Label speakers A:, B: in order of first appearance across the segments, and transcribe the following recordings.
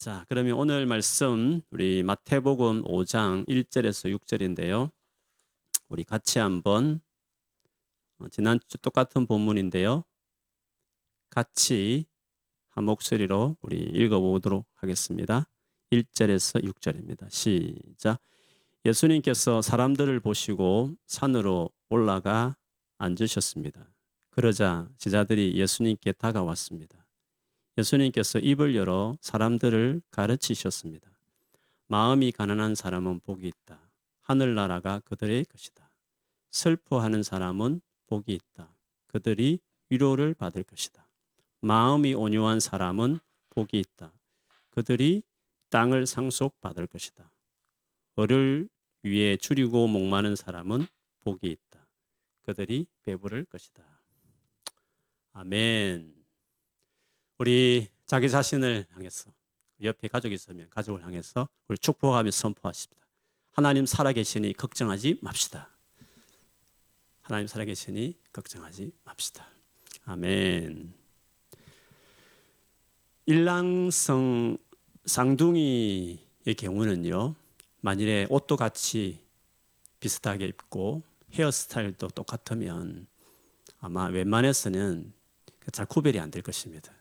A: 자, 그러면 오늘 말씀 우리 마태복음 5장 1절에서 6절인데요. 우리 같이 한번 어, 지난주 똑같은 본문인데요. 같이 한 목소리로 우리 읽어보도록 하겠습니다. 1절에서 6절입니다. 시작. 예수님께서 사람들을 보시고 산으로 올라가 앉으셨습니다. 그러자 제자들이 예수님께 다가왔습니다. 예수님께서 입을 열어 사람들을 가르치셨습니다. 마음이 가난한 사람은 복이 있다. 하늘나라가 그들의 것이다. 슬퍼하는 사람은 복이 있다. 그들이 위로를 받을 것이다. 마음이 온유한 사람은 복이 있다. 그들이 땅을 상속받을 것이다. 어를 위에 줄이고 목마른 사람은 복이 있다. 그들이 배부를 것이다. 아멘. 우리 자기 자신을 향해서 옆에 가족이 있으면 가족을 향해서 우리 축복하며 선포하십니다. 하나님 살아계시니 걱정하지 맙시다. 하나님 살아계시니 걱정하지 맙시다. 아멘. 일랑성 쌍둥이의 경우는요, 만일에 옷도 같이 비슷하게 입고 헤어스타일도 똑같으면 아마 웬만해서는 잘 구별이 안 될 것입니다.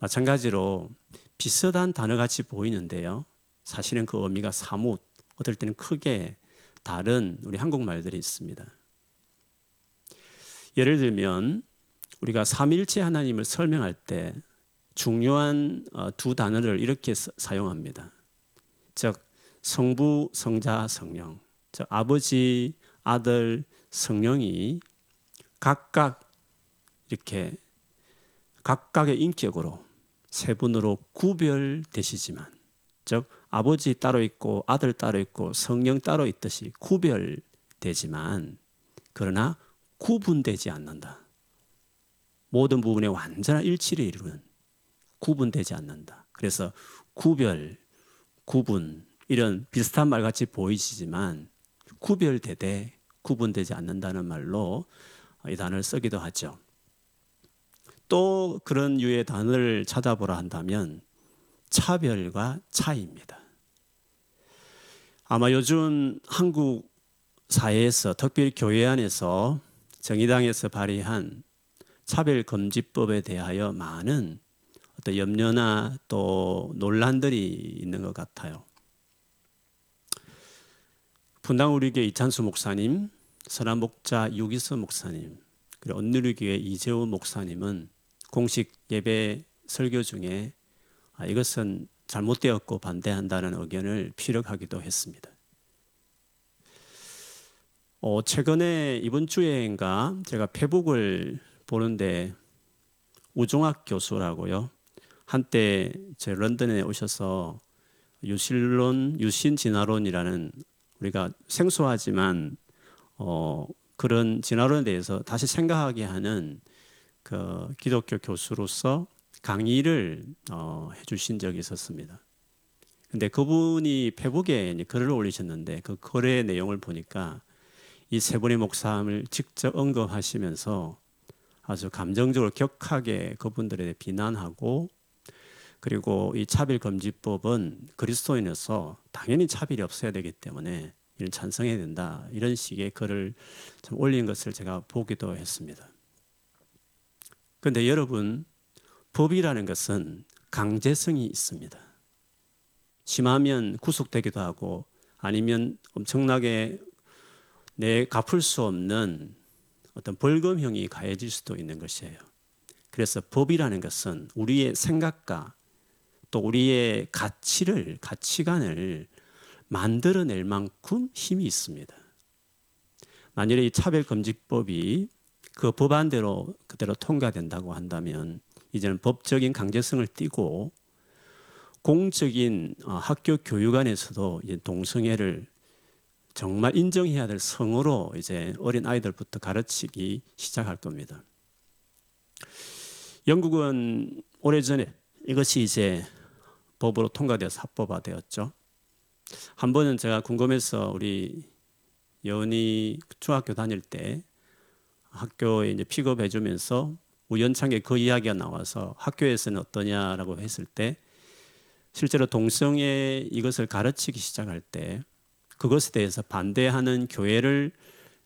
A: 마찬가지로 비슷한 단어 같이 보이는데요. 사실은 그 의미가 사뭇 어떨 때는 크게 다른 우리 한국말들이 있습니다. 예를 들면 우리가 삼일체 하나님을 설명할 때 중요한 어, 두 단어를 이렇게 사용합니다. 즉 성부, 성자, 성령. 즉 아버지, 아들, 성령이 각각 이렇게 각각의 인격으로 세 분으로 구별되시지만 즉 아버지 따로 있고 아들 따로 있고 성령 따로 있듯이 구별되지만 그러나 구분되지 않는다. 모든 부분에 완전한 일치를 이루는 구분되지 않는다. 그래서 구별, 구분 이런 비슷한 말 같이 보이시지만 구별되되 구분되지 않는다는 말로 이 단어를 쓰기도 하죠. 또 그런 유의 단어를 찾아보라 한다면 차별과 차이입니다. 아마 요즘 한국 사회에서 특별히 교회 안에서 정의당에서 발의한 차별금지법에 대하여 많은 어떤 염려나 또 논란들이 있는 것 같아요. 분당 우리교회 이찬수 목사님, 선한 목자 유기서 목사님, 그리고 언누리교회 이재호 목사님은 공식 예배 설교 중에 아, 이것은 잘못되었고 반대한다는 의견을 피력하기도 했습니다. 어, 최근에 이번 주에인가 제가 페북을 보는데 우종학 교수라고요. 한때 제 런던에 오셔서 유실론, 유신진화론이라는 우리가 생소하지만 어, 그런 진화론에 대해서 다시 생각하게 하는 그 기독교 교수로서 강의를 어, 해주신 적이 있었습니다. 근데 그분이 페북에 글을 올리셨는데 그 글의 내용을 보니까 이 세 분의 목사함을 직접 언급하시면서 아주 감정적으로 격하게 그분들에 비난하고 그리고 이 차별금지법은 그리스도인에서 당연히 차별이 없어야 되기 때문에 이런 찬성해야 된다 이런 식의 글을 좀 올린 것을 제가 보기도 했습니다. 그런데 여러분, 법이라는 것은 강제성이 있습니다. 심하면 구속되기도 하고 아니면 엄청나게 내 갚을 수 없는 어떤 벌금형이 가해질 수도 있는 것이에요. 그래서 법이라는 것은 우리의 생각과 또 우리의 가치를, 가치관을 만들어낼 만큼 힘이 있습니다. 만일에 이 차별금지법이 그 법안대로 그대로 통과된다고 한다면 이제는 법적인 강제성을 띠고 공적인 어, 학교 교육 안에서도 동성애를 정말 인정해야 될 성으로 이제 어린 아이들부터 가르치기 시작할 겁니다. 영국은 오래전에 이것이 이제 법으로 통과되어서 합법화되었죠. 한 번은 제가 궁금해서 우리 여은이 중학교 다닐 때 학교에 이제 픽업해 주면서 우연찮게 그 이야기가 나와서 학교에서는 어떠냐라고 했을 때 실제로 동성애 이것을 가르치기 시작할 때 그것에 대해서 반대하는 교회를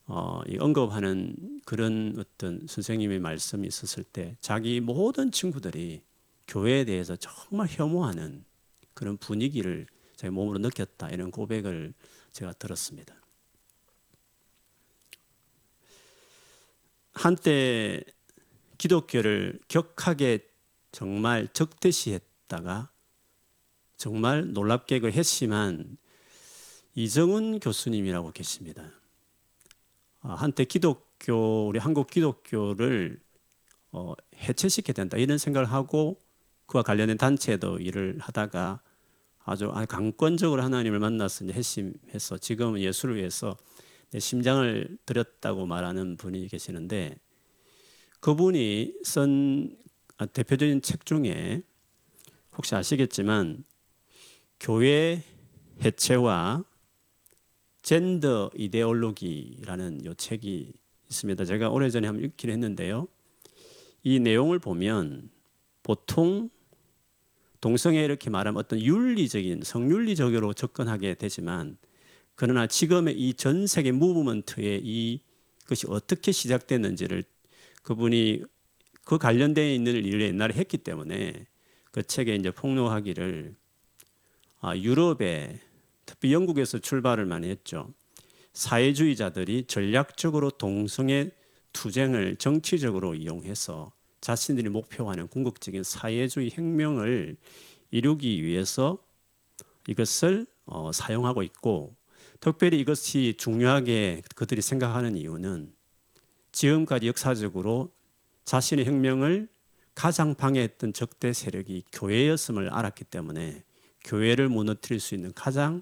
A: 어, 언급하는 그런 어떤 선생님의 말씀이 있었을 때 자기 모든 친구들이 교회에 대해서 정말 혐오하는 그런 분위기를 제 몸으로 느꼈다 이런 고백을 제가 들었습니다. 한때 기독교를 격하게 정말 적대시했다가 정말 놀랍게 그 했지만 이정훈 교수님이라고 계십니다. 아, 한때 기독교 우리 한국 기독교를 어, 해체시켜야 된다 이런 생각을 하고 그와 관련된 단체도 일을 하다가 아주 강권적으로 하나님을 만나서 핵심해서 지금 예수를 위해서 내 심장을 드렸다고 말하는 분이 계시는데 그분이 쓴 아, 대표적인 책 중에 혹시 아시겠지만 교회 해체와 젠더 이데올로기라는 요 책이 있습니다. 제가 오래전에 한번 읽긴 했는데요. 이 내용을 보면 보통 동성애 이렇게 말하면 어떤 윤리적인 성윤리적으로 접근하게 되지만 그러나 지금의 이 전 세계 무브먼트의 이 것이 어떻게 시작됐는지를 그분이 그 관련되어 있는 일을 옛날에 했기 때문에 그 책에 이제 폭로하기를 아, 유럽에 특히 영국에서 출발을 많이 했죠. 사회주의자들이 전략적으로 동성애 투쟁을 정치적으로 이용해서 자신들이 목표하는 궁극적인 사회주의 혁명을 이루기 위해서 이것을 어, 사용하고 있고 특별히 이것이 중요하게 그들이 생각하는 이유는 지금까지 역사적으로 자신의 혁명을 가장 방해했던 적대 세력이 교회였음을 알았기 때문에 교회를 무너뜨릴 수 있는 가장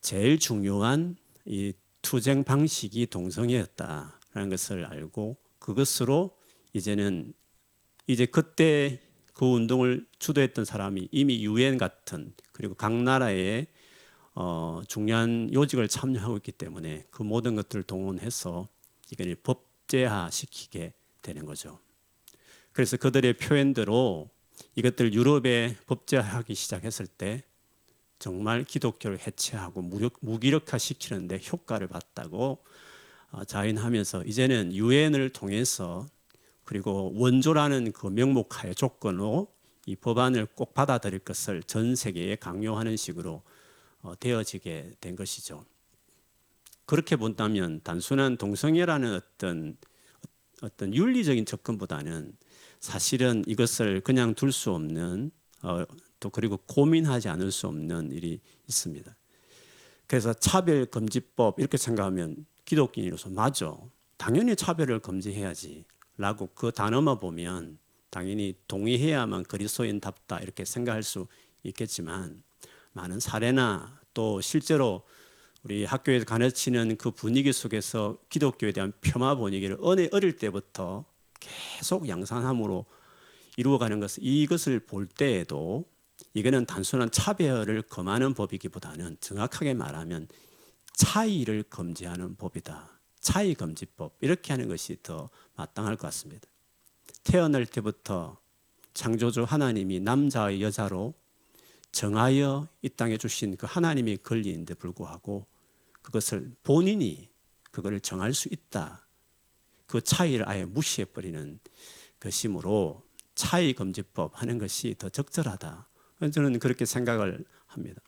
A: 제일 중요한 이 투쟁 방식이 동성애였다라는 것을 알고 그것으로 이제는 이제 그때 그 운동을 주도했던 사람이 이미 유엔 같은 그리고 각 나라의 어, 중요한 요직을 참여하고 있기 때문에 그 모든 것들을 동원해서 이걸 법제화 시키게 되는 거죠. 그래서 그들의 표현대로 이것들 유럽에 법제화하기 시작했을 때 정말 기독교를 해체하고 무력, 무기력화 시키는데 효과를 봤다고 어, 자인하면서 이제는 유엔을 통해서 그리고 원조라는 그 명목하에 조건으로 이 법안을 꼭 받아들일 것을 전 세계에 강요하는 식으로 어, 되어지게 된 것이죠. 그렇게 본다면 단순한 동성애라는 어떤 어떤 윤리적인 접근보다는 사실은 이것을 그냥 둘 수 없는 어, 또 그리고 고민하지 않을 수 없는 일이 있습니다. 그래서 차별 금지법 이렇게 생각하면 기독교인으로서 맞아. 당연히 차별을 금지해야지. 라고 그 단어만 보면 당연히 동의해야만 그리스도인답다 이렇게 생각할 수 있겠지만 많은 사례나 또 실제로 우리 학교에서 가르치는 그 분위기 속에서 기독교에 대한 폄하 분위기를 어릴 때부터 계속 양산함으로 이루어가는 것 이것을 볼 때에도 이거는 단순한 차별을 금하는 법이기보다는 정확하게 말하면 차이를 금지하는 법이다. 차이 금지법 이렇게 하는 것이 더 마땅할 것 같습니다. 태어날 때부터 창조주 하나님이 남자와 여자로 정하여 이 땅에 주신 그 하나님의 권리인데 불구하고 그것을 본인이 그걸 정할 수 있다. 그 차이를 아예 무시해 버리는 것이므로 차이 금지법 하는 것이 더 적절하다. 저는 그렇게 생각을 합니다.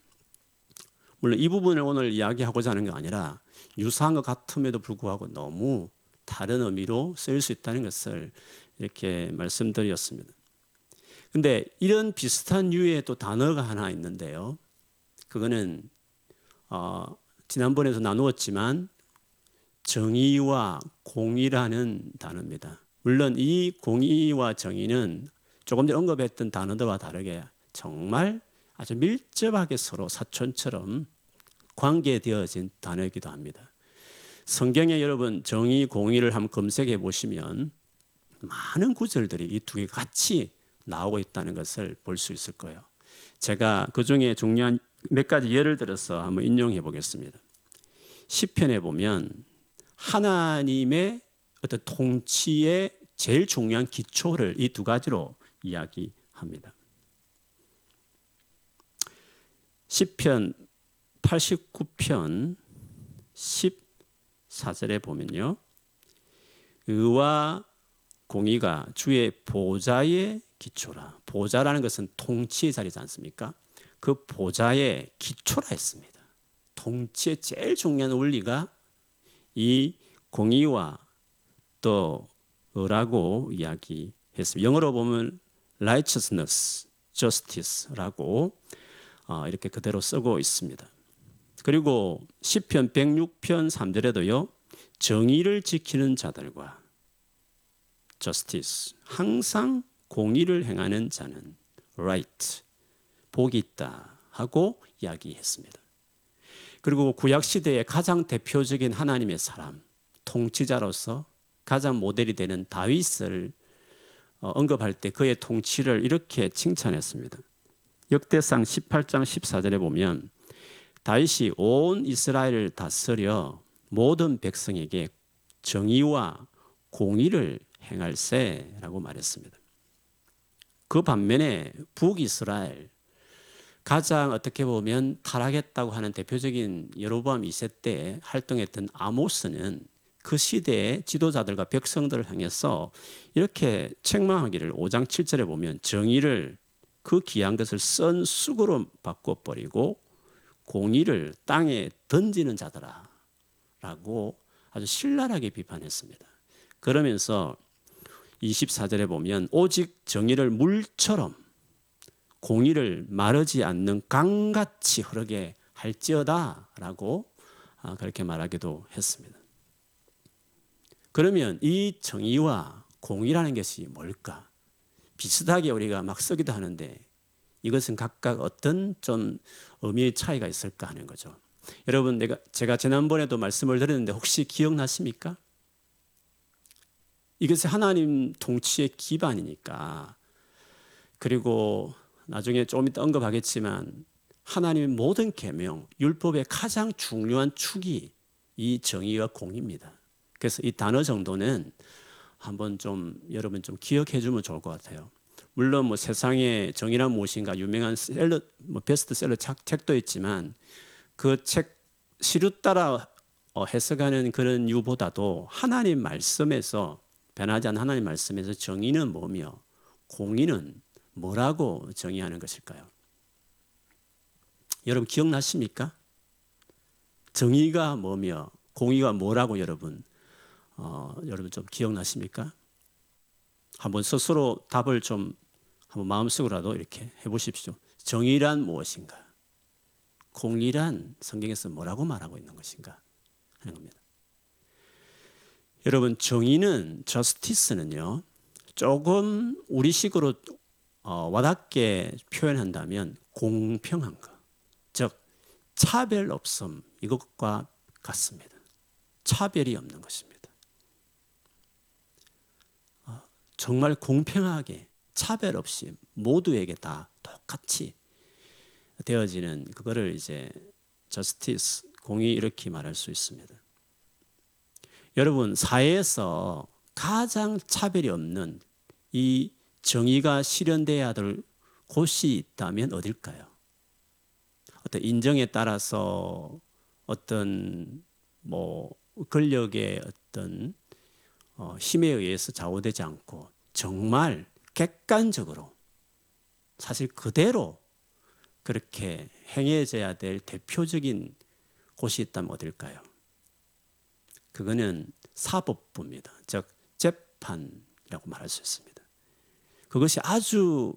A: 물론 이 부분을 오늘 이야기하고자 하는 게 아니라 유사한 것 같음에도 불구하고 너무 다른 의미로 쓰일 수 있다는 것을 이렇게 말씀드렸습니다. 근데 이런 비슷한 유의 또 단어가 하나 있는데요. 그거는 어, 지난번에도 나누었지만 정의와 공의라는 단어입니다. 물론 이 공의와 정의는 조금 전에 언급했던 단어들과 다르게 정말 아주 밀접하게 서로 사촌처럼 관계되어진 단어이기도 합니다. 성경에 여러분 정의 공의를 한번 검색해 보시면 많은 구절들이 이 두 개 같이 나오고 있다는 것을 볼 수 있을 거예요. 제가 그 중에 중요한 몇 가지 예를 들어서 한번 인용해 보겠습니다. 시편에 보면 하나님의 어떤 통치의 제일 중요한 기초를 이 두 가지로 이야기합니다. 시편 89편 14절에 보면요. 의와 공의가 주의 보좌의 기초라. 보좌라는 것은 통치의 자리지 않습니까? 그 보좌의 기초라 했습니다. 통치의 제일 중요한 원리가 이 공의와 또 의라고 이야기했습니다. 영어로 보면 righteousness, justice라고 어, 이렇게 그대로 쓰고 있습니다. 그리고 시편 106편 3절에도요. 정의를 지키는 자들과 justice 항상 공의를 행하는 자는 right 복이 있다 하고 이야기했습니다. 그리고 구약 시대의 가장 대표적인 하나님의 사람 통치자로서 가장 모델이 되는 다윗을 어, 언급할 때 그의 통치를 이렇게 칭찬했습니다. 역대상 18장 14절에 보면 다윗이 온 이스라엘을 다스려 모든 백성에게 정의와 공의를 행할세라고 말했습니다. 그 반면에 북이스라엘 가장 어떻게 보면 타락했다고 하는 대표적인 여로보암 2세 때 활동했던 아모스는 그 시대의 지도자들과 백성들을 향해서 이렇게 책망하기를 5장 7절에 보면 정의를 그 귀한 것을 쓴 쑥으로 바꿔버리고 공의를 땅에 던지는 자더라 라고 아주 신랄하게 비판했습니다. 그러면서 24절에 보면 오직 정의를 물처럼 공의를 마르지 않는 강같이 흐르게 할지어다라고 아, 그렇게 말하기도 했습니다. 그러면 이 정의와 공의라는 것이 뭘까? 비슷하게 우리가 막 쓰기도 하는데 이것은 각각 어떤 좀 의미의 차이가 있을까 하는 거죠. 여러분, 내가 제가 지난번에도 말씀을 드렸는데 혹시 기억나십니까? 이것이 하나님 통치의 기반이니까 그리고 나중에 조금 이따 언급하겠지만 하나님의 모든 계명, 율법의 가장 중요한 축이 이 정의와 공입니다. 그래서 이 단어 정도는 한번 좀 여러분 좀 기억해 주면 좋을 것 같아요. 물론 뭐 세상에 정의란 무엇인가 유명한 셀러 뭐 베스트셀러 책 도 있지만 그 책 시류 따라 어, 해석하는 그런 이유보다도 하나님 말씀에서 변하지 않는 하나님 말씀에서 정의는 뭐며 공의는 뭐라고 정의하는 것일까요? 여러분 기억나십니까? 정의가 뭐며 공의가 뭐라고 여러분 어, 여러분 좀 기억나십니까? 한번 스스로 답을 좀 한번 마음속으로라도 이렇게 해보십시오. 정의란 무엇인가? 공의란 성경에서 뭐라고 말하고 있는 것인가 하는 겁니다. 여러분 정의는 저스티스는요 조금 우리식으로 어, 와닿게 표현한다면 공평한 것, 즉 차별 없음 이것과 같습니다. 차별이 없는 것입니다. 어, 정말 공평하게 차별 없이 모두에게 다 똑같이 되어지는 그거를 이제 저스티스 공의 이렇게 말할 수 있습니다. 여러분 사회에서 가장 차별이 없는 이 정의가 실현돼야 될 곳이 있다면 어딜까요? 어떤 인정에 따라서 어떤 뭐 권력의 어떤 어, 힘에 의해서 좌우되지 않고 정말 객관적으로 사실 그대로 그렇게 행해져야 될 대표적인 곳이 있다면 어딜까요? 그거는 사법부입니다. 즉 재판이라고 말할 수 있습니다. 그것이 아주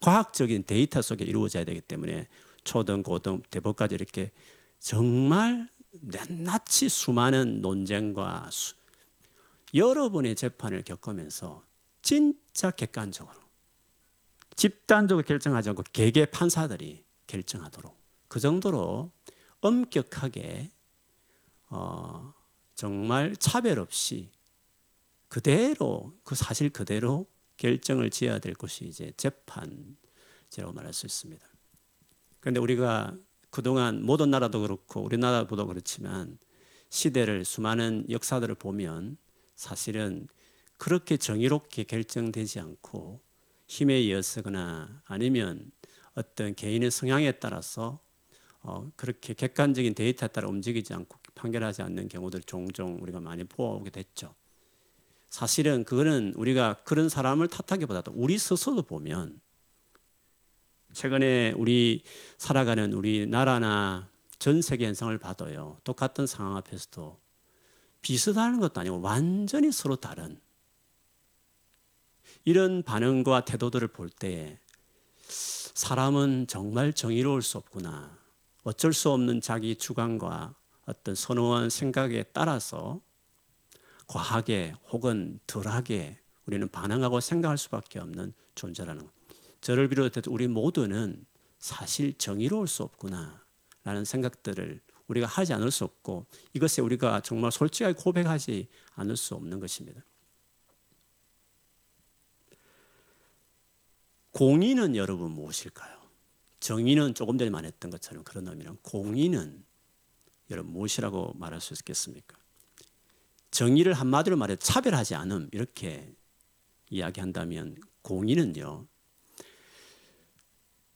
A: 과학적인 데이터 속에 이루어져야 되기 때문에 초등, 고등, 대법까지 이렇게 정말 낱낱이 수많은 논쟁과 수, 여러 번의 재판을 겪으면서 진짜 객관적으로 집단적으로 결정하지 않고 개개 판사들이 결정하도록 그 정도로 엄격하게 어, 정말 차별 없이 그대로 그 사실 그대로 결정을 지어야 될 것이 이제 재판이라고 말할 수 있습니다. 그런데 우리가 그동안 모든 나라도 그렇고 우리나라보다 그렇지만 시대를 수많은 역사들을 보면 사실은 그렇게 정의롭게 결정되지 않고 힘에 의해서거나 아니면 어떤 개인의 성향에 따라서 어, 그렇게 객관적인 데이터에 따라 움직이지 않고 판결하지 않는 경우들 종종 우리가 많이 보아오게 됐죠. 사실은 그거는 우리가 그런 사람을 탓하기보다도 우리 스스로 보면 최근에 우리 살아가는 우리 나라나 전 세계 현상을 봐도요. 똑같은 상황 앞에서도 비슷한 것도 아니고 완전히 서로 다른 이런 반응과 태도들을 볼때 사람은 정말 정의로울 수 없구나. 어쩔 수 없는 자기 주관과 어떤 선호한 생각에 따라서 과하게 혹은 덜하게 우리는 반응하고 생각할 수밖에 없는 존재라는 것. 저를 비롯해서 우리 모두는 사실 정의로울 수 없구나 라는 생각들을 우리가 하지 않을 수 없고 이것에 우리가 정말 솔직하게 고백하지 않을 수 없는 것입니다. 공의는 여러분 무엇일까요? 정의는 조금 전에 말했던 것처럼 그런 의미는 공의는 여러분 무엇이라고 말할 수 있겠습니까? 정의를 한마디로 말해 차별하지 않음 이렇게 이야기한다면 공의는요.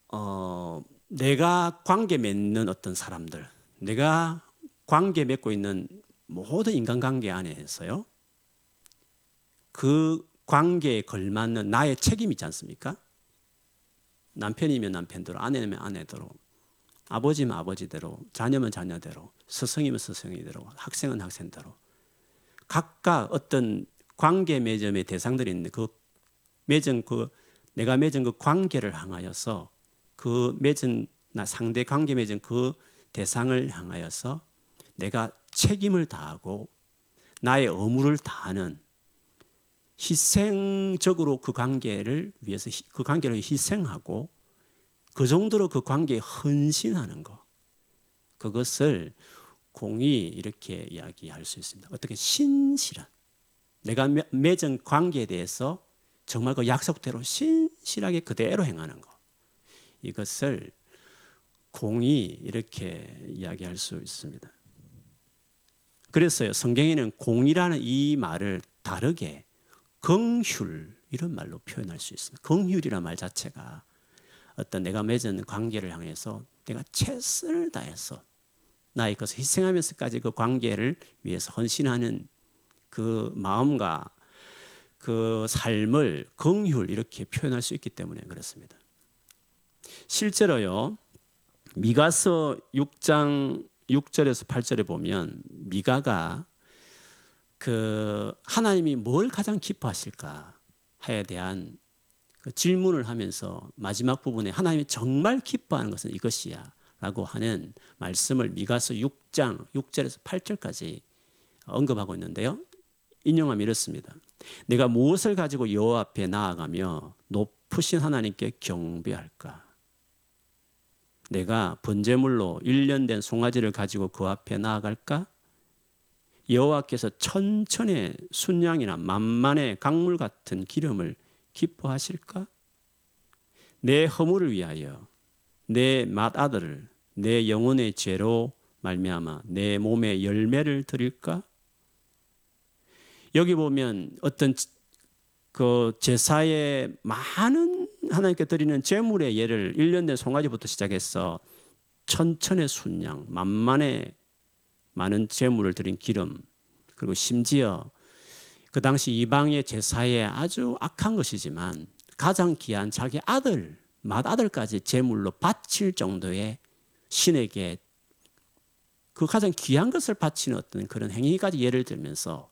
A: 어, 내가 관계 맺는 어떤 사람들, 내가 관계 맺고 있는 모든 인간관계 안에서요. 그 관계에 걸맞는 나의 책임 있지 않습니까? 남편이면 남편대로, 아내면 아내대로, 아버지면 아버지대로, 자녀면 자녀대로, 스승이면 스승이대로, 학생은 학생대로. 각각 어떤 관계 매점의 대상들이 있는데 그 맺은 그 내가 맺은 그 관계를 향하여서 그 맺은 나 상대 관계 맺은 그 대상을 향하여서 내가 책임을 다하고 나의 의무를 다하는 희생적으로 그 관계를 위해서 그 관계를 희생하고 그 정도로 그 관계에 헌신하는 것 그것을 공이 이렇게 이야기할 수 있습니다. 어떻게 신실한 내가 맺은 관계에 대해서 정말 그 약속대로 신실하게 그대로 행하는 것 이것을 공이 이렇게 이야기할 수 있습니다. 그래서요 성경에는 공이라는 이 말을 다르게 긍휼 이런 말로 표현할 수 있습니다. 긍휼이란 말 자체가 어떤 내가 맺은 관계를 향해서 내가 최선을 다해서 나의 것을 희생하면서까지 그 관계를 위해서 헌신하는 그 마음과 그 삶을 긍휼 이렇게 표현할 수 있기 때문에 그렇습니다. 실제로요. 미가서 6장 6절에서 8절에 보면 미가가 그 하나님이 뭘 가장 기뻐하실까 에 대한 그 질문을 하면서 마지막 부분에 하나님이 정말 기뻐하는 것은 이것이야 라고 하는 말씀을 미가서 6장 6절에서 8절까지 언급하고 있는데요. 인용하면 이렇습니다. 내가 무엇을 가지고 여호와 앞에 나아가며 높으신 하나님께 경배할까? 내가 번제물로 1년 된 송아지를 가지고 그 앞에 나아갈까? 여호와께서 천천의 순양이나 만만의 강물 같은 기름을 기뻐하실까? 내 허물을 위하여 내 맏아들을 내 영혼의 죄로 말미암아 내 몸에 열매를 드릴까? 여기 보면 어떤 그 제사에 많은 하나님께 드리는 제물의 예를 1년 된 송아지부터 시작해서 천천의 순양, 만만의 많은 제물을 드린 기름, 그리고 심지어 그 당시 이방의 제사에 아주 악한 것이지만 가장 귀한 자기 아들, 맏아들까지 제물로 바칠 정도의 신에게 그 가장 귀한 것을 바치는 어떤 그런 행위까지 예를 들면서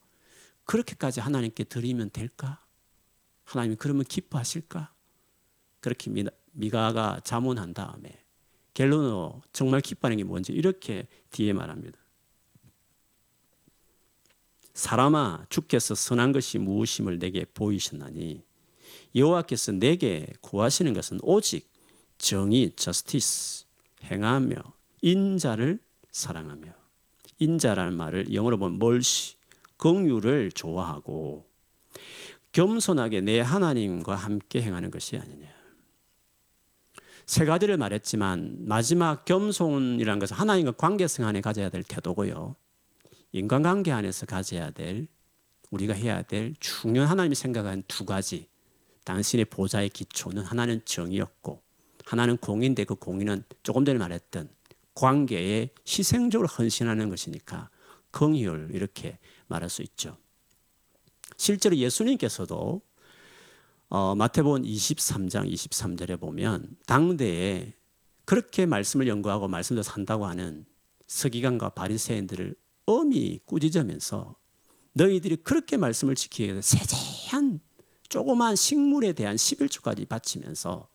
A: 그렇게까지 하나님께 드리면 될까? 하나님이 그러면 기뻐하실까? 그렇게 미가가 자문한 다음에 갤로노 정말 기뻐하는 게 뭔지 이렇게 뒤에 말합니다. 사람아 주께서 선한 것이 무엇임을 내게 보이셨나니 여호와께서 내게 구하시는 것은 오직 정의 저스티스 행하며 인자를 사랑하며 인자라는 말을 영어로 보면 멀시 긍휼을 좋아하고 겸손하게 내 하나님과 함께 행하는 것이 아니냐. 세 가지를 말했지만 마지막 겸손이라는 것은 하나님과 관계성 안에 가져야 될 태도고요. 인간관계 안에서 가져야 될 우리가 해야 될 중요한 하나님이 생각한 두 가지 당신의 보좌의 기초는 하나는 정이었고 하나는 공인데 그 공인은 조금 전에 말했던 관계에 희생적으로 헌신하는 것이니까 긍휼 이렇게 말할 수 있죠. 실제로 예수님께서도 어, 마태복음 23장 23절에 보면 당대에 그렇게 말씀을 연구하고 말씀도 산다고 하는 서기관과 바리새인들을 엄히 꾸짖으면서 너희들이 그렇게 말씀을 지키기 위해서 세세한 조그만 식물에 대한 11조까지 바치면서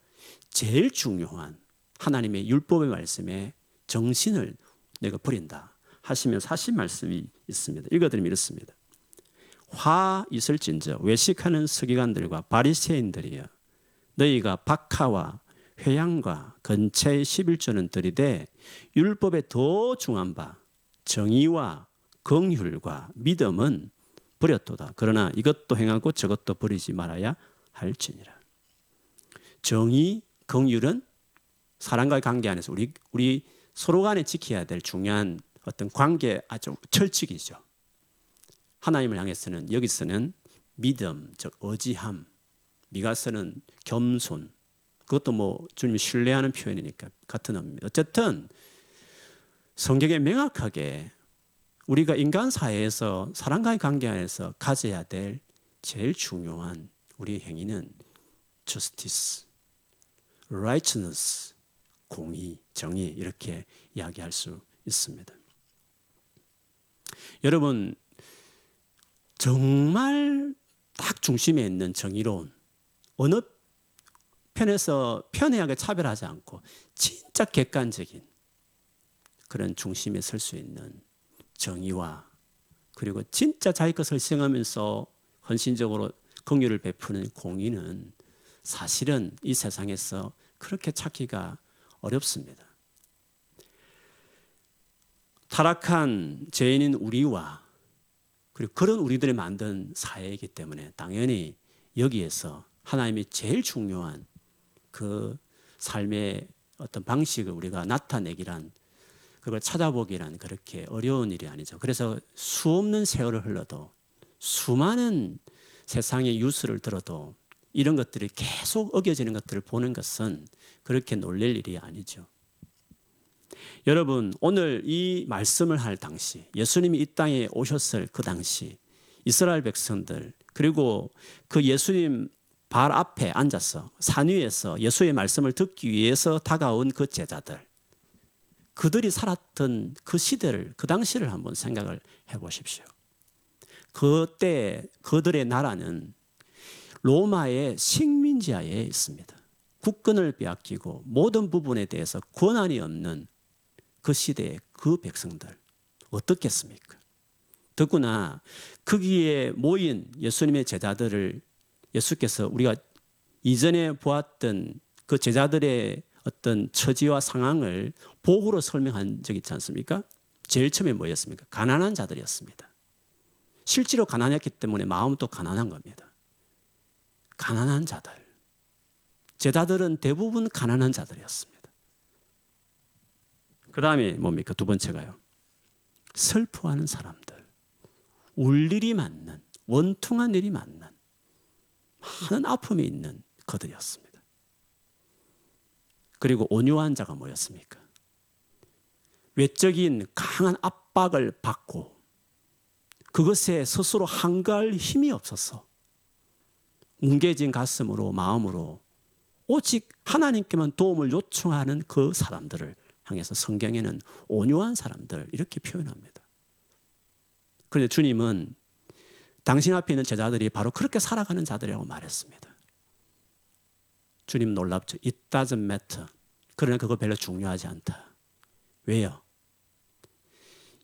A: 제일 중요한 하나님의 율법의 말씀에 정신을 내가 버린다 하시면서 하신 말씀이 있습니다. 읽어드리면 이렇습니다. 화 있을진저 외식하는 서기관들과 바리새인들이여 너희가 박하와 회양과 근처의 11조는 들이되 율법에 더 중한 바 정의와 긍휼과 믿음은 버렸도다. 그러나 이것도 행하고 저것도 버리지 말아야 할지니라. 정의, 긍휼은 사람과의 관계 안에서 우리 우리 서로 간에 지켜야 될 중요한 어떤 관계 아주 철칙이죠. 하나님을 향해서는 여기서는 믿음, 즉 의지함, 미가서는 겸손. 그것도 뭐 주님 신뢰하는 표현이니까 같은 의미입니다. 어쨌든 성경에 명확하게 우리가 인간 사회에서 사람과의 관계 안에서 가져야 될 제일 중요한 우리 행위는 justice, righteousness, 공의, 정의 이렇게 이야기할 수 있습니다. 여러분 정말 딱 중심에 있는 정의로운 어느 편에서 편애하게 차별하지 않고 진짜 객관적인 그런 중심에 설 수 있는 정의와 그리고 진짜 자기 것을 시행하면서 헌신적으로 긍휼을 베푸는 공의는 사실은 이 세상에서 그렇게 찾기가 어렵습니다. 타락한 죄인인 우리와 그리고 그런 우리들이 만든 사회이기 때문에 당연히 여기에서 하나님이 제일 중요한 그 삶의 어떤 방식을 우리가 나타내기란 그걸 찾아보기란 그렇게 어려운 일이 아니죠. 그래서 수없는 세월을 흘러도 수많은 세상의 뉴스를 들어도 이런 것들이 계속 어겨지는 것들을 보는 것은 그렇게 놀랄 일이 아니죠. 여러분, 오늘 이 말씀을 할 당시, 예수님이 이 땅에 오셨을 그 당시, 이스라엘 백성들, 그리고 그 예수님 발 앞에 앉아서 산 위에서 예수의 말씀을 듣기 위해서 다가온 그 제자들, 그들이 살았던 그 시대를 그 당시를 한번 생각을 해 보십시오. 그때 그들의 나라는 로마의 식민지하에 있습니다. 국권을 빼앗기고 모든 부분에 대해서 권한이 없는 그 시대의 그 백성들 어떻겠습니까? 더구나 거기에 모인 예수님의 제자들을 예수께서 우리가 이전에 보았던 그 제자들의 어떤 처지와 상황을 복으로 설명한 적이 있지 않습니까? 제일 처음에 뭐였습니까? 가난한 자들이었습니다. 실제로 가난했기 때문에 마음도 가난한 겁니다. 가난한 자들. 제자들은 대부분 가난한 자들이었습니다. 그 다음에 뭡니까? 두 번째가요. 슬퍼하는 사람들. 울 일이 많는, 원통한 일이 많는, 많은 아픔이 있는 그들이었습니다. 그리고 온유한 자가 뭐였습니까? 외적인 강한 압박을 받고 그것에 스스로 한가할 힘이 없어서 뭉개진 가슴으로 마음으로 오직 하나님께만 도움을 요청하는 그 사람들을 향해서 성경에는 온유한 사람들 이렇게 표현합니다. 그런데 주님은 당신 앞에 있는 제자들이 바로 그렇게 살아가는 자들이라고 말했습니다. 주님 놀랍죠. It doesn't matter. 그러나 그거 별로 중요하지 않다. 왜요?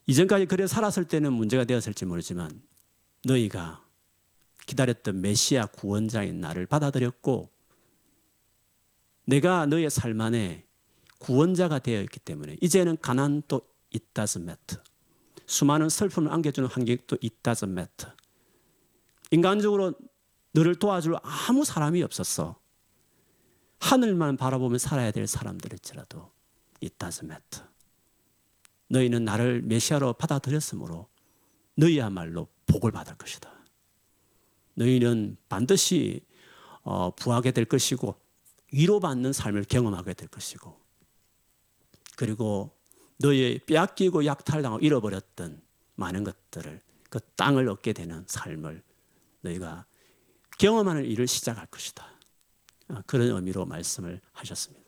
A: 이전까지 그래 살았을 때는 문제가 되었을지 모르지만 너희가 기다렸던 메시아 구원자인 나를 받아들였고 내가 너의 삶 안에 구원자가 되어 있기 때문에 이제는 가난도 it doesn't matter. 수많은 슬픔을 안겨주는 환경도 it doesn't matter. 인간적으로 너를 도와줄 아무 사람이 없었어. 하늘만 바라보며 살아야 될 사람들일지라도 it doesn't matter. 너희는 나를 메시아로 받아들였으므로 너희야말로 복을 받을 것이다. 너희는 반드시 어, 부하게 될 것이고 위로받는 삶을 경험하게 될 것이고 그리고 너의 빼앗기고 약탈당하고 잃어버렸던 많은 것들을 그 땅을 얻게 되는 삶을 너희가 경험하는 일을 시작할 것이다. 아, 그런 의미로 말씀을 하셨습니다.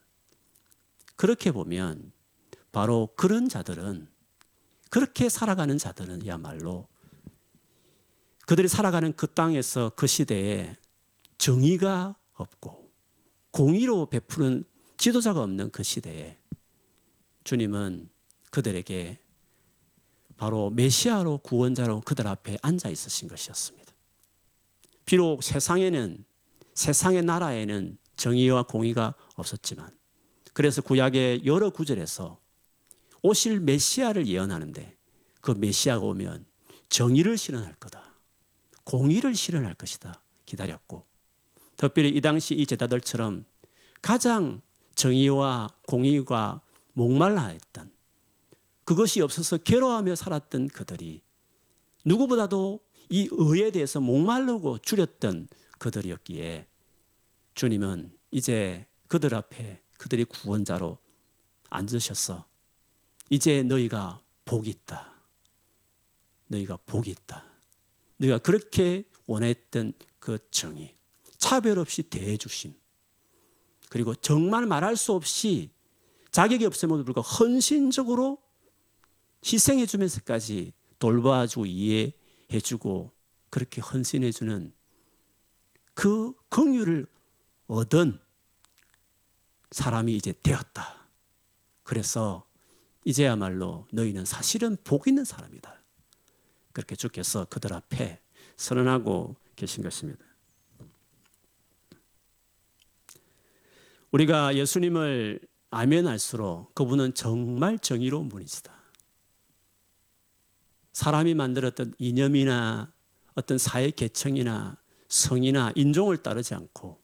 A: 그렇게 보면 바로 그런 자들은 그렇게 살아가는 자들은야말로 그들이 살아가는 그 땅에서 그 시대에 정의가 없고 공의로 베푸는 지도자가 없는 그 시대에 주님은 그들에게 바로 메시아로 구원자로 그들 앞에 앉아 있으신 것이었습니다. 비록 세상에는 세상의 나라에는 정의와 공의가 없었지만 그래서 구약의 여러 구절에서 오실 메시아를 예언하는데 그 메시아가 오면 정의를 실현할 거다. 공의를 실현할 것이다. 기다렸고 특별히 이 당시 이 제자들처럼 가장 정의와 공의가 목말라 했던 그것이 없어서 괴로워하며 살았던 그들이 누구보다도 이 의에 대해서 목말르고 줄였던 그들이었기에 주님은 이제 그들 앞에 그들이 구원자로 앉으셔서 이제 너희가 복이 있다. 너희가 복이 있다. 너희가 그렇게 원했던 그 정의, 차별 없이 대해주심, 그리고 정말 말할 수 없이 자격이 없음에도 불구하고 헌신적으로 희생해 주면서까지 돌봐주고 이해해 주고 그렇게 헌신해 주는 그 긍휼을 얻은 사람이 이제 되었다. 그래서 이제야말로 너희는 사실은 복 있는 사람이다. 그렇게 주께서 그들 앞에 선언하고 계신 것입니다. 우리가 예수님을 알면 알수록 그분은 정말 정의로운 분이시다. 사람이 만들었던 이념이나 어떤 사회 계층이나 성이나 인종을 따르지 않고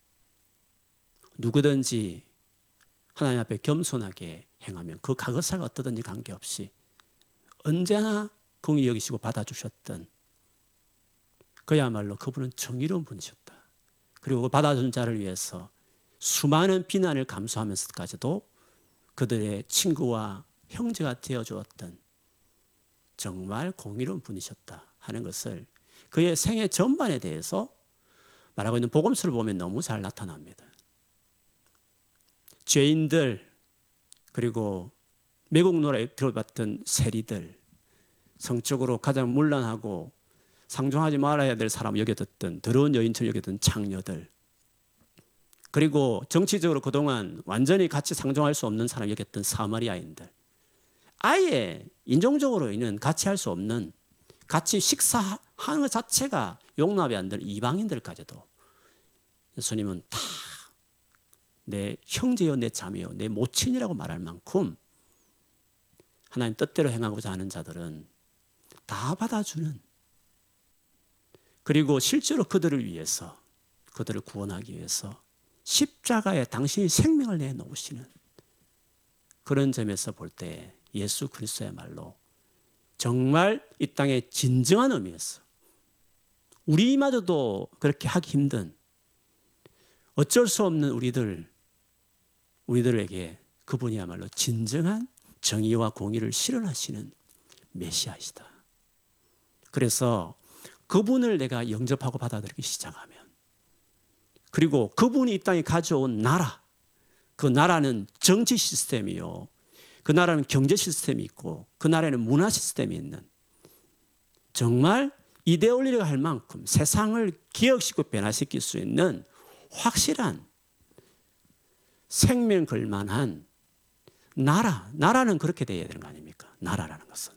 A: 누구든지 하나님 앞에 겸손하게 행하면 그 가거사가 어떠든지 관계없이 언제나 공의 여기시고 받아주셨던 그야말로 그분은 정의로운 분이셨다. 그리고 그 받아준 자를 위해서 수많은 비난을 감수하면서까지도 그들의 친구와 형제가 되어 주었던 정말 공의로운 분이셨다 하는 것을 그의 생애 전반에 대해서 말하고 있는 복음서를 보면 너무 잘 나타납니다. 죄인들 그리고 매국 노라에 들어봤던 세리들 성적으로 가장 문란하고 상종하지 말아야 될 사람 여겨졌던 더러운 여인처럼 여겨던 창녀들 그리고 정치적으로 그동안 완전히 같이 상종할 수 없는 사람 여겼던 사마리아인들 아예 인종적으로는 같이 할 수 없는 같이 식사하는 것 자체가 용납이 안 되는 이방인들까지도 예수님은 다 내 형제요, 내 자매요, 내 모친이라고 말할 만큼 하나님 뜻대로 행하고자 하는 자들은 다 받아주는. 그리고 실제로 그들을 위해서 그들을 구원하기 위해서 십자가에 당신이 생명을 내놓으시는 그런 점에서 볼 때 예수 그리스도야말로 정말 이 땅의 진정한 의미에서 우리마저도 그렇게 하기 힘든 어쩔 수 없는 우리들 우리들에게 그분이야말로 진정한 정의와 공의를 실현하시는 메시아이시다. 그래서 그분을 내가 영접하고 받아들이기 시작하면 그리고 그분이 이 땅에 가져온 나라 그 나라는 정치 시스템이요. 그 나라는 경제 시스템이 있고 그 나라에는 문화 시스템이 있는 정말 이데 올리를 할 만큼 세상을 기억시키고 변화시킬 수 있는 확실한 생명 걸만한 나라, 나라는 그렇게 돼야 되는 거 아닙니까? 나라라는 것은.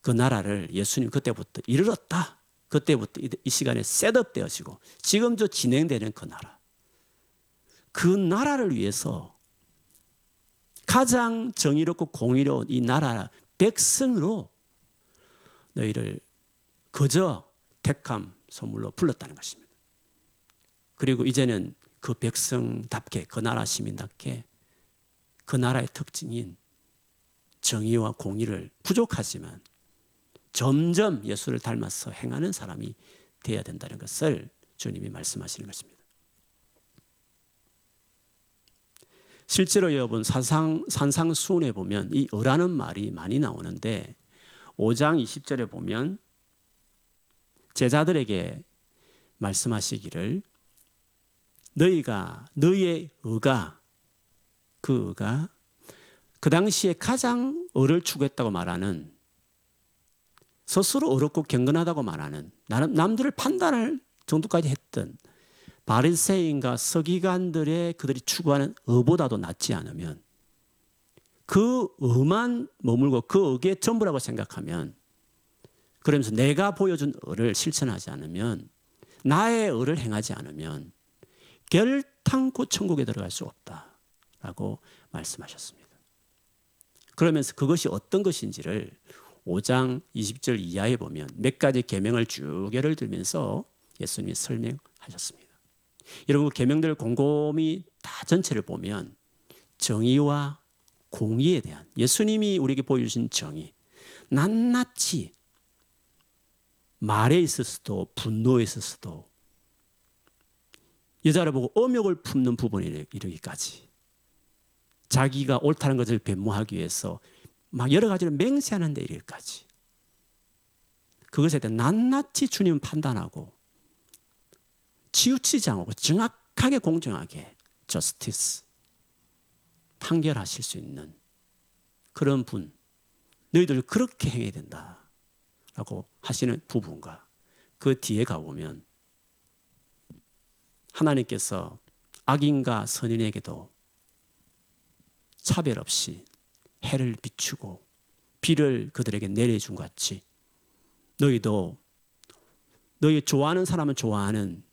A: 그 나라를 예수님 그때부터 이르렀다. 그때부터 이 시간에 셋업되어지고 지금도 진행되는 그 나라. 그 나라를 위해서 가장 정의롭고 공의로운 이 나라 백성으로 너희를 그저 택함 선물로 불렀다는 것입니다. 그리고 이제는 그 백성답게 그 나라 시민답게 그 나라의 특징인 정의와 공의를 부족하지만 점점 예수를 닮아서 행하는 사람이 되어야 된다는 것을 주님이 말씀하시는 것입니다. 실제로 여러분 사상 산상수훈에 보면 이 어라는 말이 많이 나오는데 5장 20절에 보면 제자들에게 말씀하시기를 너희가 너희의 의가 그 의가 그 당시에 가장 의를 추구했다고 말하는 스스로 어렵고 경건하다고 말하는 나름 남들을 판단할 정도까지 했던 바리새인과 서기관들의 그들이 추구하는 의보다도 낫지 않으면 그 의만 머물고 그 의게 전부라고 생각하면 그러면서 내가 보여준 의를 실천하지 않으면 나의 의를 행하지 않으면 결탄코 천국에 들어갈 수 없다라고 말씀하셨습니다. 그러면서 그것이 어떤 것인지를 5장 20절 이하에 보면 몇 가지 계명을 쭉 예를 들면서 예수님이 설명하셨습니다. 여러분 그 계명들 곰곰이 다 전체를 보면 정의와 공의에 대한 예수님이 우리에게 보여주신 정의 낱낱이 말에 있어서도 분노에 있어서도. 여자를 보고 엄욕을 품는 부분에 이르기까지. 자기가 옳다는 것을 변모하기 위해서 막 여러 가지를 맹세하는 데 이르기까지. 그것에 대해 낱낱이 주님 판단하고 치우치지 않고 정확하게 공정하게 저스티스 판결하실 수 있는 그런 분. 너희들 그렇게 행해야 된다 라고 하시는 부분과 그 뒤에 가보면 하나님께서 악인과 선인에게도 차별 없이 해를 비추고 비를 그들에게 내려준 것 같이 너희도 너희 좋아하는 사람은 좋아하는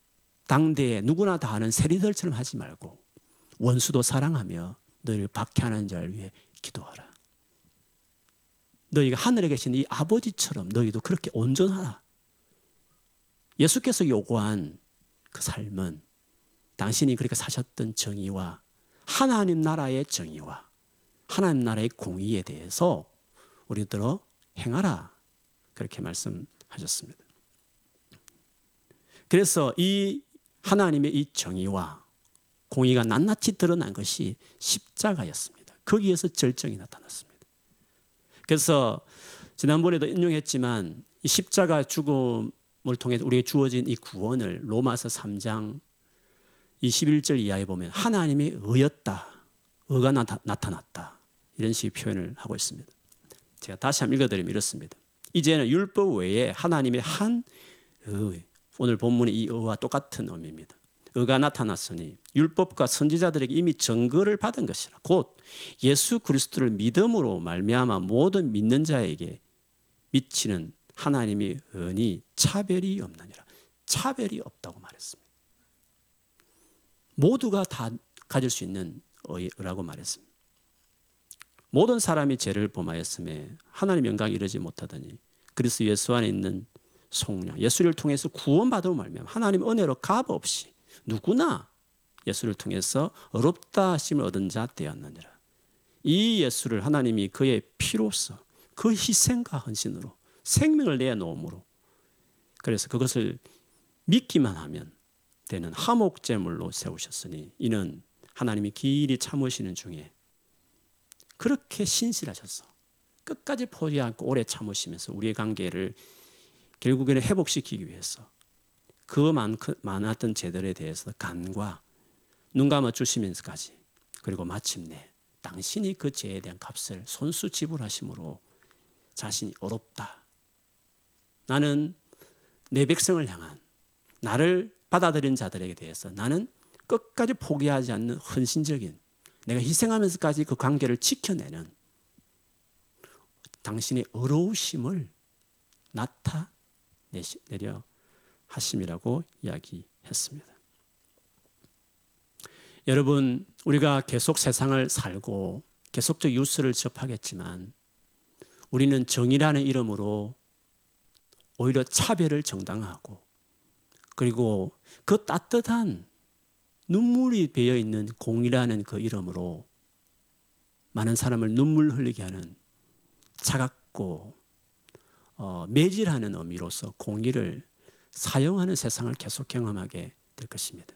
A: 당대에 누구나 다 아는 세리들처럼 하지 말고 원수도 사랑하며 너희를 박해하는 자를 위해 기도하라. 너희가 하늘에 계신 이 아버지처럼 너희도 그렇게 온전하라. 예수께서 요구한 그 삶은 당신이 그렇게 사셨던 정의와 하나님 나라의 정의와 하나님 나라의 공의에 대해서 우리들어 행하라. 그렇게 말씀하셨습니다. 그래서 이 하나님의 이 정의와 공의가 낱낱이 드러난 것이 십자가였습니다. 거기에서 절정이 나타났습니다. 그래서 지난번에도 인용했지만 이 십자가 죽음을 통해 우리에게 주어진 이 구원을 로마서 3장 21절 이하에 보면 하나님의 의였다. 의가 나타, 나타났다. 이런 식의 표현을 하고 있습니다. 제가 다시 한번 읽어드리면 이렇습니다. 이제는 율법 외에 하나님의 한 의, 오늘 본문의 이 의와 똑같은 의미입니다. 의가 나타났으니 율법과 선지자들에게 이미 증거를 받은 것이라 곧 예수 그리스도를 믿음으로 말미암아 모든 믿는 자에게 미치는 하나님의 은이 차별이 없느니라 차별이 없다고 말했습니다. 모두가 다 가질 수 있는 의라고 말했습니다. 모든 사람이 죄를 범하였음에 하나님 영광이 이르지 못하더니 그리스도 예수 안에 있는 속량 예수를 통해서 구원받으 말미암아 하나님 은혜로 값 없이 누구나 예수를 통해서 어렵다 하심을 얻은 자 되었느니라. 이 예수를 하나님이 그의 피로서 그 희생과 헌신으로 생명을 내놓음으로 그래서 그것을 믿기만 하면 되는 하목제물로 세우셨으니 이는 하나님이 길이 참으시는 중에 그렇게 신실하셔서 끝까지 포기 않고 오래 참으시면서 우리의 관계를 결국에는 회복시키기 위해서 그 많았던 죄들에 대해서 간과 눈 감아 주시면서까지 그리고 마침내 당신이 그 죄에 대한 값을 손수 지불하심으로 자신이 어렵다. 나는 내 백성을 향한 나를 받아들인 자들에게 대해서 나는 끝까지 포기하지 않는 헌신적인 내가 희생하면서까지 그 관계를 지켜내는 당신의 어려우심을 나타내려 하심이라고 이야기했습니다. 여러분, 우리가 계속 세상을 살고 계속적 뉴스를 접하겠지만 우리는 정의라는 이름으로 오히려 차별을 정당화하고 그리고 그 따뜻한 눈물이 배어 있는 공이라는 그 이름으로 많은 사람을 눈물 흘리게 하는 차갑고 어, 매질하는 의미로서 공의를 사용하는 세상을 계속 경험하게 될 것입니다.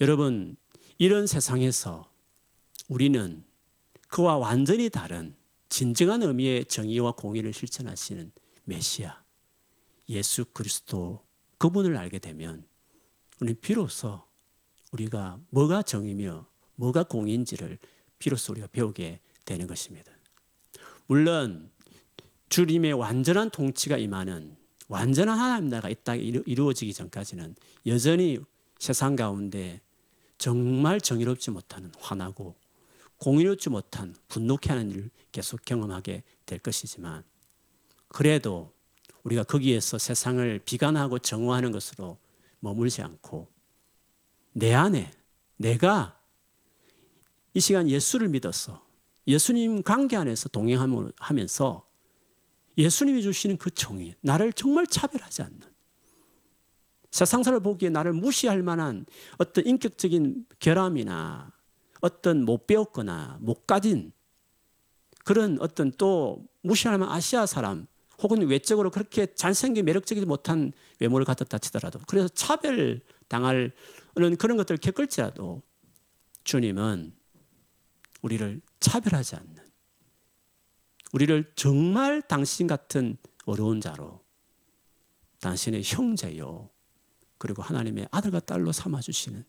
A: 여러분, 이런 세상에서 우리는 그와 완전히 다른 진정한 의미의 정의와 공의를 실천하시는 메시아 예수 그리스도 그분을 알게 되면 우리는 비로소 우리가 뭐가 정의며 뭐가 공인지를 비로소 우리가 배우게 되는 것입니다. 물론 주님의 완전한 통치가 임하는 완전한 하나님 나라가 이 땅에 이루어지기 전까지는 여전히 세상 가운데 정말 정의롭지 못하는 화나고 공의롭지 못한 분노케 하는 일을 계속 경험하게 될 것이지만 그래도 우리가 거기에서 세상을 비관하고 정오하는 것으로 머물지 않고 내 안에 내가 이 시간 예수를 믿어서 예수님 관계 안에서 동행하면서 예수님이 주시는 그 정의, 나를 정말 차별하지 않는 세상사를 보기에 나를 무시할 만한 어떤 인격적인 결함이나 어떤 못 배웠거나 못 가진 그런 어떤 또 무시할 만한 아시아 사람 혹은 외적으로 그렇게 잘생긴 매력적이지 못한 외모를 갖췄다 치더라도 그래서 차별 당할 그런 것들을 겪을지라도 주님은 우리를 차별하지 않는 우리를 정말 당신 같은 어려운 자로 당신의 형제요 그리고 하나님의 아들과 딸로 삼아 주시는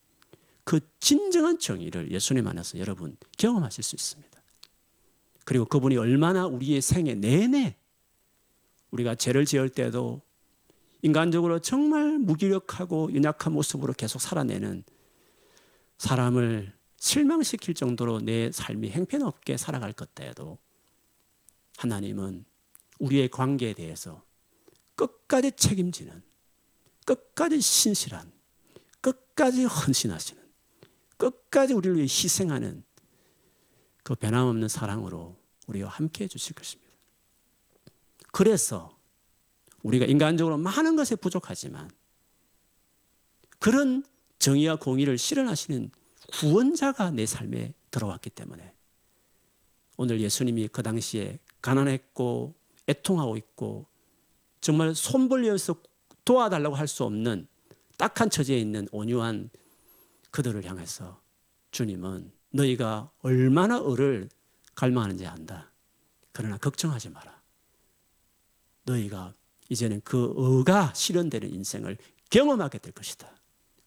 A: 그 진정한 정의를 예수님 안에서 여러분 경험하실 수 있습니다. 그리고 그분이 얼마나 우리의 생애 내내 우리가 죄를 지을 때도 인간적으로 정말 무기력하고 연약한 모습으로 계속 살아내는 사람을 실망시킬 정도로 내 삶이 행편없게 살아갈 것에도 하나님은 우리의 관계에 대해서 끝까지 책임지는 끝까지 신실한 끝까지 헌신하시는 끝까지 우리를 위해 희생하는 그 변함없는 사랑으로 우리와 함께 해 주실 것입니다. 그래서 우리가 인간적으로 많은 것에 부족하지만 그런 정의와 공의를 실현하시는 구원자가 내 삶에 들어왔기 때문에 오늘 예수님이 그 당시에 가난했고 애통하고 있고 정말 손 벌려서 도와달라고 할 수 없는 딱한 처지에 있는 온유한 그들을 향해서 주님은 너희가 얼마나 을을 갈망하는지 안다. 그러나 걱정하지 마라. 너희가 이제는 그 의가 실현되는 인생을 경험하게 될 것이다.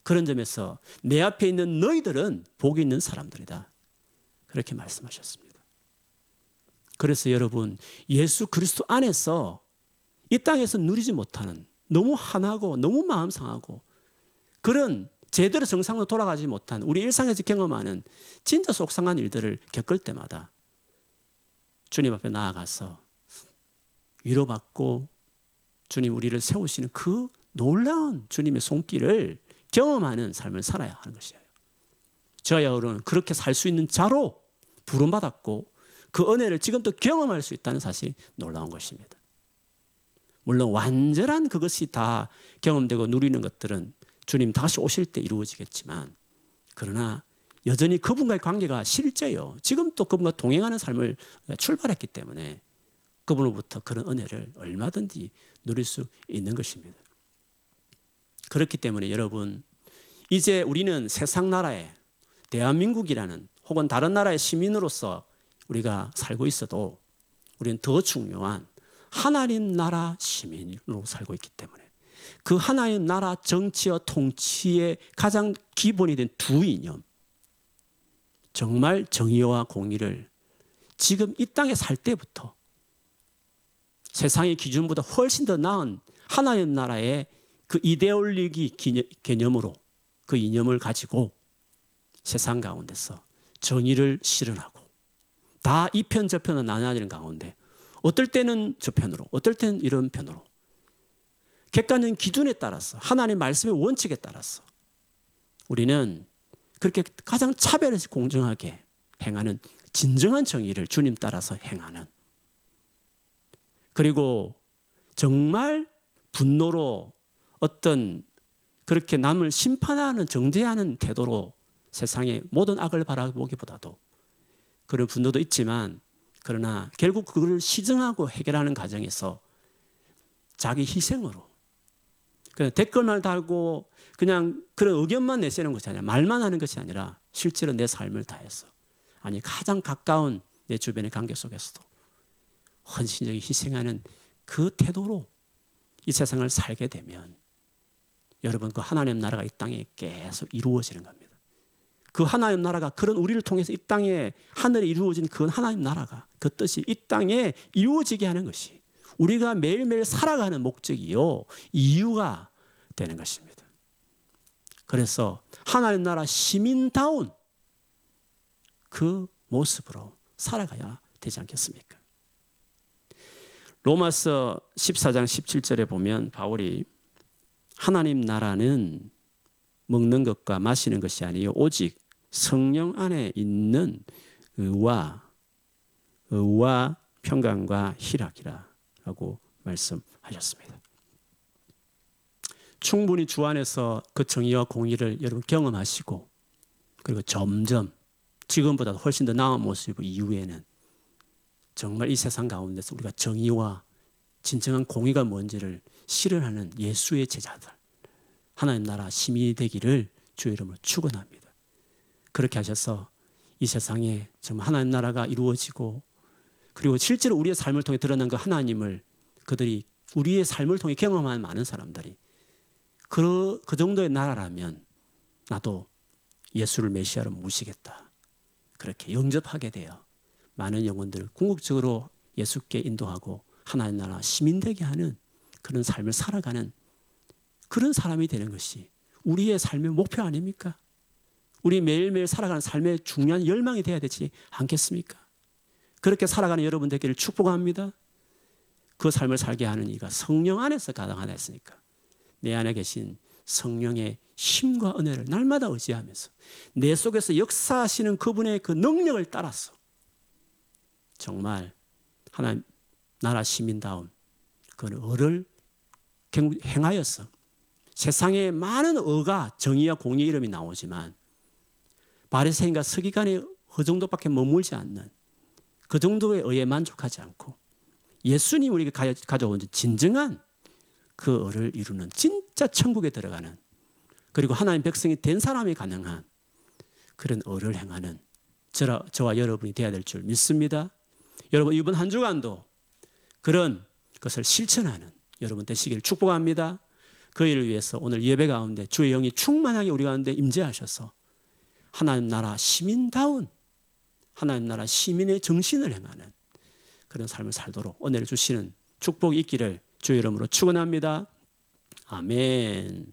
A: 그런 점에서 내 앞에 있는 너희들은 복이 있는 사람들이다. 그렇게 말씀하셨습니다. 그래서 여러분, 예수 그리스도 안에서 이 땅에서 누리지 못하는 너무 화나고 너무 마음 상하고 그런 제대로 정상으로 돌아가지 못한 우리 일상에서 경험하는 진짜 속상한 일들을 겪을 때마다 주님 앞에 나아가서 위로받고 주님 우리를 세우시는 그 놀라운 주님의 손길을 경험하는 삶을 살아야 하는 것이에요. 저와 여러분은 그렇게 살 수 있는 자로 부름받았고 그 은혜를 지금도 경험할 수 있다는 사실이 놀라운 것입니다. 물론 완전한 그것이 다 경험되고 누리는 것들은 주님 다시 오실 때 이루어지겠지만 그러나 여전히 그분과의 관계가 실제요. 지금 또 그분과 동행하는 삶을 출발했기 때문에 그분으로부터 그런 은혜를 얼마든지 누릴 수 있는 것입니다. 그렇기 때문에 여러분 이제 우리는 세상 나라에 대한민국이라는 혹은 다른 나라의 시민으로서 우리가 살고 있어도 우리는 더 중요한 하나님 나라 시민으로 살고 있기 때문에 그 하나님 나라 정치와 통치의 가장 기본이 된 두 이념 정말 정의와 공의를 지금 이 땅에 살 때부터 세상의 기준보다 훨씬 더 나은 하나님 나라의 그 이데올리기 개념으로 그 이념을 가지고 세상 가운데서 정의를 실현하고 다 이 편 저 편은 나눠지는 가운데 어떨 때는 저 편으로 어떨 때는 이런 편으로. 객관적인 기준에 따라서 하나님 말씀의 원칙에 따라서 우리는 그렇게 가장 차별해서 공정하게 행하는 진정한 정의를 주님 따라서 행하는. 그리고 정말 분노로 어떤 그렇게 남을 심판하는 정죄하는 태도로 세상의 모든 악을 바라보기보다도 그런 분노도 있지만 그러나 결국 그걸 시정하고 해결하는 과정에서 자기 희생으로 그냥 댓글만 달고 그냥 그런 의견만 내세우는 것이 아니라 말만 하는 것이 아니라 실제로 내 삶을 다해서 아니 가장 가까운 내 주변의 관계 속에서도 헌신적인 희생하는 그 태도로 이 세상을 살게 되면 여러분 그 하나님 나라가 이 땅에 계속 이루어지는 겁니다. 그 하나님 나라가 그런 우리를 통해서 이 땅에 하늘에 이루어진 그 하나님 나라가 그 뜻이 이 땅에 이루어지게 하는 것이 우리가 매일매일 살아가는 목적이요 이유가 되는 것입니다. 그래서 하나님 나라 시민다운 그 모습으로 살아가야 되지 않겠습니까? 로마서 14장 17절에 보면 바울이 하나님 나라는 먹는 것과 마시는 것이 아니요 오직 성령 안에 있는 의와 의와 평강과 희락이라라고 말씀하셨습니다. 충분히 주 안에서 그 정의와 공의를 여러분 경험하시고 그리고 점점 지금보다 훨씬 더 나은 모습 이후에는 정말 이 세상 가운데서 우리가 정의와 진정한 공의가 뭔지를 실현하는 예수의 제자들 하나님 나라 시민이 되기를 주 이름으로 축원합니다. 그렇게 하셔서 이 세상에 정말 하나님 나라가 이루어지고 그리고 실제로 우리의 삶을 통해 드러난 그 하나님을 그들이 우리의 삶을 통해 경험한 많은 사람들이 그, 그 정도의 나라라면 나도 예수를 메시아로 모시겠다. 그렇게 영접하게 되어 많은 영혼들을 궁극적으로 예수께 인도하고 하나님 나라 시민되게 하는 그런 삶을 살아가는 그런 사람이 되는 것이 우리의 삶의 목표 아닙니까? 우리 매일매일 살아가는 삶의 중요한 열망이 되어야 되지 않겠습니까? 그렇게 살아가는 여러분 되기를 축복합니다. 그 삶을 살게 하는 이가 성령 안에서 가능하다 했으니까 내 안에 계신 성령의 힘과 은혜를 날마다 의지하면서 내 속에서 역사하시는 그분의 그 능력을 따라서 정말 하나님 나라 시민다운 그 을을 행하여서 세상에 많은 의가 정의와 공의 이름이 나오지만 바리새인과 서기관의 그 정도밖에 머물지 않는 그 정도의 의에 만족하지 않고 예수님 우리가 가져온 진정한 그 의를 이루는 진짜 천국에 들어가는 그리고 하나님 백성이 된 사람이 가능한 그런 의를 행하는 저와, 저와 여러분이 되어야 될 줄 믿습니다. 여러분 이번 한 주간도 그런 것을 실천하는 여러분 되시기를 축복합니다. 그 일을 위해서 오늘 예배 가운데 주의 영이 충만하게 우리 가운데 임재하셔서 하나님 나라 시민다운 하나님 나라 시민의 정신을 행하는 그런 삶을 살도록 은혜를 주시는 축복이 있기를 주의 이름으로 축원합니다. 아멘.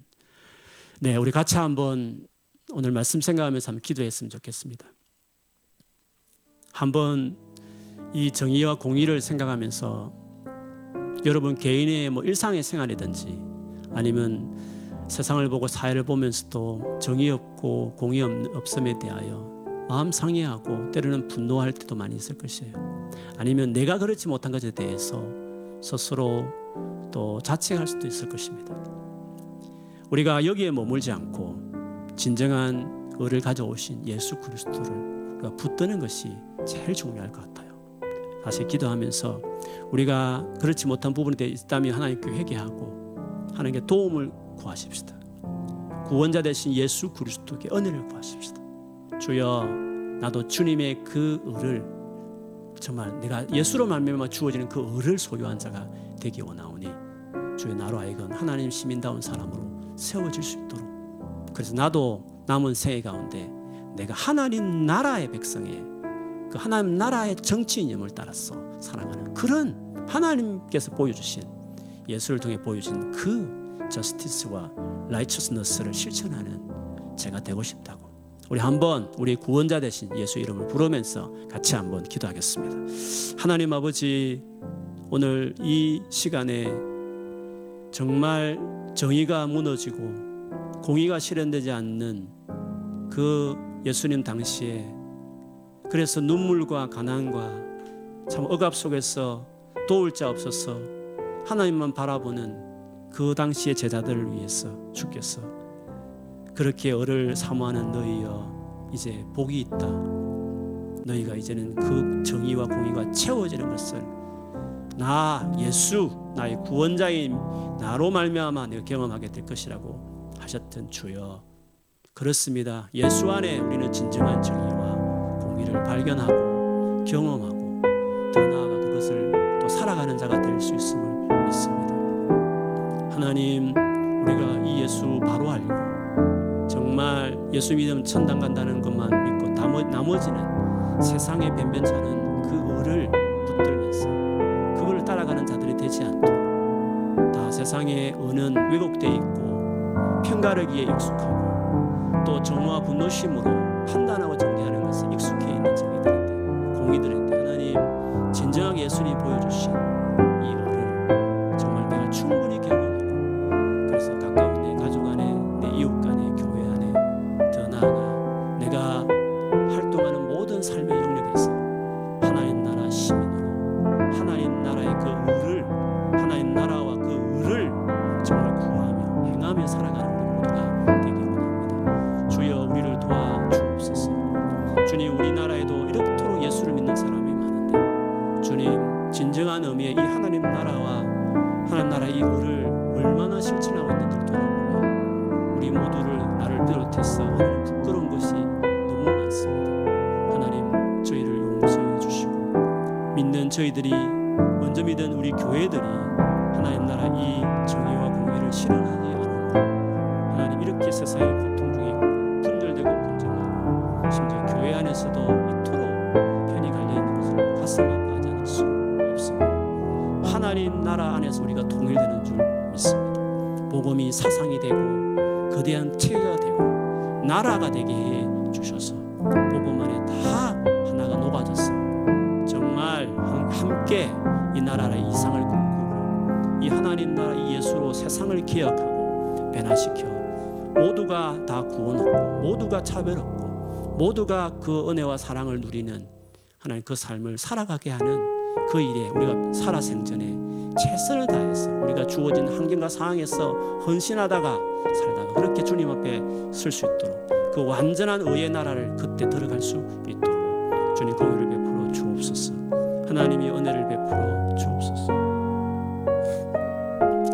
A: 네, 우리 같이 한번 오늘 말씀 생각하면서 한번 기도했으면 좋겠습니다. 한번 이 정의와 공의를 생각하면서 여러분 개인의 뭐 일상의 생활이든지 아니면 세상을 보고 사회를 보면서도 정의 없고 공의 없음에 대하여 마음 상해하고 때로는 분노할 때도 많이 있을 것이에요. 아니면 내가 그렇지 못한 것에 대해서 스스로 또 자책할 수도 있을 것입니다. 우리가 여기에 머물지 않고 진정한 의를 가져오신 예수 그리스도를 우리가 붙드는 것이 제일 중요할 것 같아요. 다시 기도하면서 우리가 그렇지 못한 부분에 대해 있다면 하나님께 회개하고 하나님께 도움을 구하십시다. 구원자 되신 예수 그리스도께 은혜를 구하십시다. 주여 나도 주님의 그 의를 정말 내가 예수로 말미암아 주어지는 그 의를 소유한 자가 되기 원하오니 주의 나로 하여금 하나님 시민다운 사람으로 세워질 수 있도록 그래서 나도 남은 생애 가운데 내가 하나님 나라의 백성의 그 하나님 나라의 정치인임을 따라서 살아가는 그런 하나님께서 보여주신 예수를 통해 보여준 그 저스티스와 라이처스너스를 실천하는 제가 되고 싶다고 우리 한번 우리 구원자 되신 예수 이름을 부르면서 같이 한번 기도하겠습니다. 하나님 아버지 오늘 이 시간에 정말 정의가 무너지고 공의가 실현되지 않는 그 예수님 당시에 그래서 눈물과 가난과 참 억압 속에서 도울 자 없어서 하나님만 바라보는 그 당시의 제자들을 위해서 주께서 그렇게 어를 사모하는 너희여 이제 복이 있다. 너희가 이제는 그 정의와 공의가 채워지는 것을 나 예수 나의 구원자인 나로 말미암아 내가 경험하게 될 것이라고 하셨던 주여 그렇습니다. 예수 안에 우리는 진정한 정의와 공의를 발견하고 경험하고 더 나아가 그것을 또 살아가는 자가 될 수 있음을 믿습니다. 하나님 우리가 이 예수 바로 알고 정말 예수 믿으면 천당 간다는 것만 믿고 나머지는 세상의 변변찮은 그 을을 붙들면서 그걸 따라가는 자들이 되지 않도록 다 세상의 은은 왜곡되어 있고 편가르기에 익숙하고 또 정오와 분노심으로 판단하고 114. 모두가 그 은혜와 사랑을 누리는 하나님 그 삶을 살아가게 하는 그 일에 우리가 살아 생전에 최선을 다해서 우리가 주어진 환경과 상황에서 헌신하다가 살다가 그렇게 주님 앞에 설 수 있도록 그 완전한 의의 나라를 그때 들어갈 수 있도록 주님 공유를 베풀어 주옵소서. 하나님이 은혜를 베풀어 주옵소서.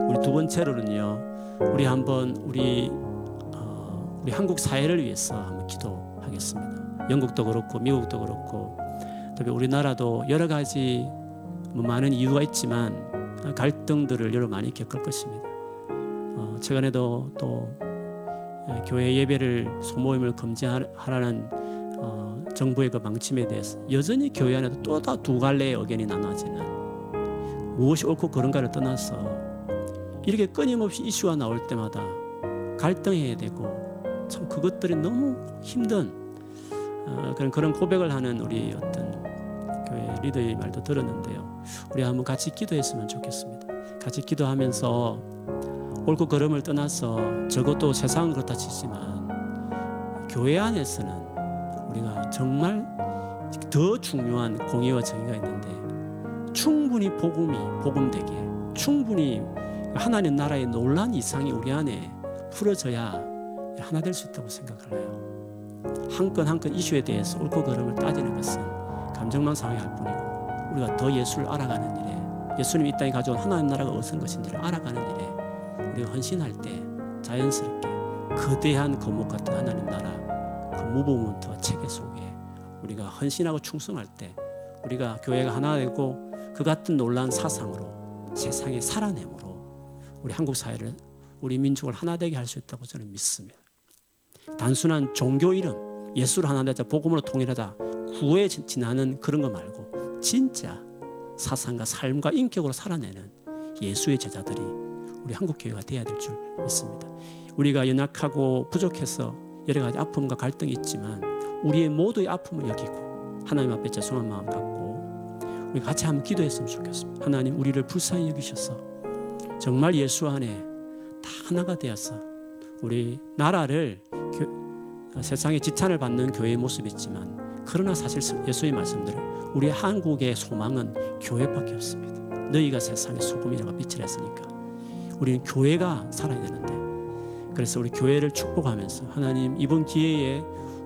A: 우리 두 번째로는요. 우리 한번 우리 어, 우리 한국 사회를 위해서 한번 기도 하겠습니다. 영국도 그렇고 미국도 그렇고 특히 우리나라도 여러 가지 뭐 많은 이유가 있지만 갈등들을 여러 많이 겪을 것입니다. 어, 최근에도 또 예, 교회 예배를 소모임을 금지하라는 어, 정부의 그 방침에 대해서 여전히 교회 안에도 또 다 두 갈래의 의견이 나눠지는 무엇이 옳고 그른가를 떠나서 이렇게 끊임없이 이슈가 나올 때마다 갈등해야 되고 참 그것들이 너무 힘든 어, 그런 그런 고백을 하는 우리 어떤 교회 리더의 말도 들었는데요. 우리 한번 같이 기도했으면 좋겠습니다. 같이 기도하면서 옳고 그름을 떠나서 적어도 세상은 그렇다 치지만 교회 안에서는 우리가 정말 더 중요한 공의와 정의가 있는데 충분히 복음이 복음되게 충분히 하나님 나라의 놀란 이상이 우리 안에 풀어져야 하나 될 수 있다고 생각을 해요. 한 건 한 건 이슈에 대해서 옳고 그름을 따지는 것은 감정만 상해할 뿐이고 우리가 더 예수를 알아가는 일에 예수님 이 땅에 가져온 하나님 나라가 어떤 것인지를 알아가는 일에 우리가 헌신할 때 자연스럽게 거대한 거목 같은 하나님 나라 그 무브먼트와 체계 속에 우리가 헌신하고 충성할 때 우리가 교회가 하나 되고 그 같은 놀라운 사상으로 세상에 살아내므로 우리 한국 사회를 우리 민족을 하나 되게 할 수 있다고 저는 믿습니다. 단순한 종교 이름 예수를 하나 되자 복음으로 통일하다 구에 지나는 그런 거 말고 진짜 사상과 삶과 인격으로 살아내는 예수의 제자들이 우리 한국 교회가 되어야 될 줄 믿습니다. 우리가 연약하고 부족해서 여러 가지 아픔과 갈등이 있지만 우리의 모두의 아픔을 여기고 하나님 앞에 죄송한 마음 갖고 우리 같이 한번 기도했으면 좋겠습니다. 하나님 우리를 불쌍히 여기셔서 정말 예수 안에 다 하나가 되어서 우리 나라를 교, 세상에 지탄을 받는 교회의 모습이 있지만 그러나 사실 예수의 말씀대로 우리 한국의 소망은 교회밖에 없습니다. 너희가 세상의 소금이라고 빛을 했으니까 우리는 교회가 살아야 되는데 그래서 우리 교회를 축복하면서 하나님 이번 기회에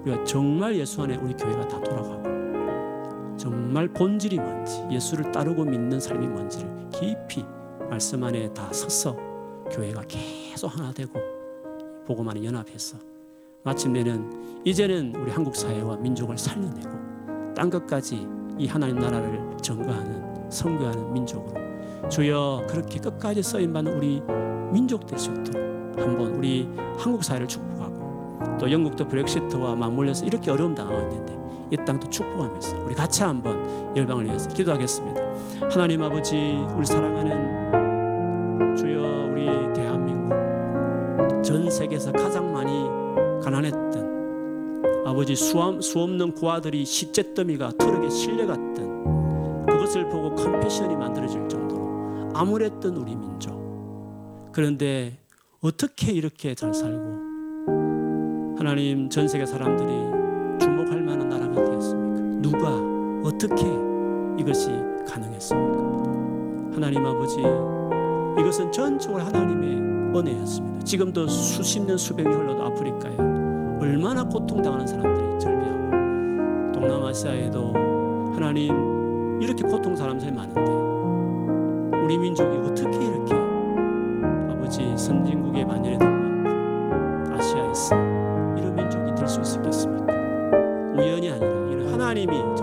A: 우리가 정말 예수 안에 우리 교회가 다 돌아가고 정말 본질이 뭔지 예수를 따르고 믿는 삶이 뭔지를 깊이 말씀 안에 다 서서 교회가 계속 하나 되고 복음 안에 연합해서 마침내는 이제는 우리 한국 사회와 민족을 살려내고 땅 끝까지 이 하나님 나라를 증거하는 선교하는 민족으로 주여 그렇게 끝까지 쓰임 받는 우리 민족 될 수 있도록 한번 우리 한국 사회를 축복하고 또 영국도 브렉시트와 맞물려서 이렇게 어려움 당하고 있는데 이 땅도 축복하면서 우리 같이 한번 열방을 위해서 기도하겠습니다. 하나님 아버지 우리 사랑하는 주여 우리 대한민국 전 세계에서 가장 많이 가난했던 아버지 수함, 수없는 고아들이 시체더미가 트럭에 실려갔던 그것을 보고 컴패션이 만들어질 정도로 암울했던 우리 민족 그런데 어떻게 이렇게 잘 살고 하나님 전 세계 사람들이 주목할 만한 나라가 되었습니까? 누가 어떻게 이것이 가능했습니까? 하나님 아버지 이것은 전적으로 하나님의 은혜였습니다. 지금도 수십 년 수백 년 흘러도 아프리카에 얼마나 고통당하는 사람들이 절비하고 동남아시아에도 하나님 이렇게 고통 사람들이 많은데 우리 민족이 어떻게 이렇게 아버지 선진국의 만연에 들만 아시아에서 이런 민족이 될 수 있었겠습니까? 우연이 아니라 이런 하나님이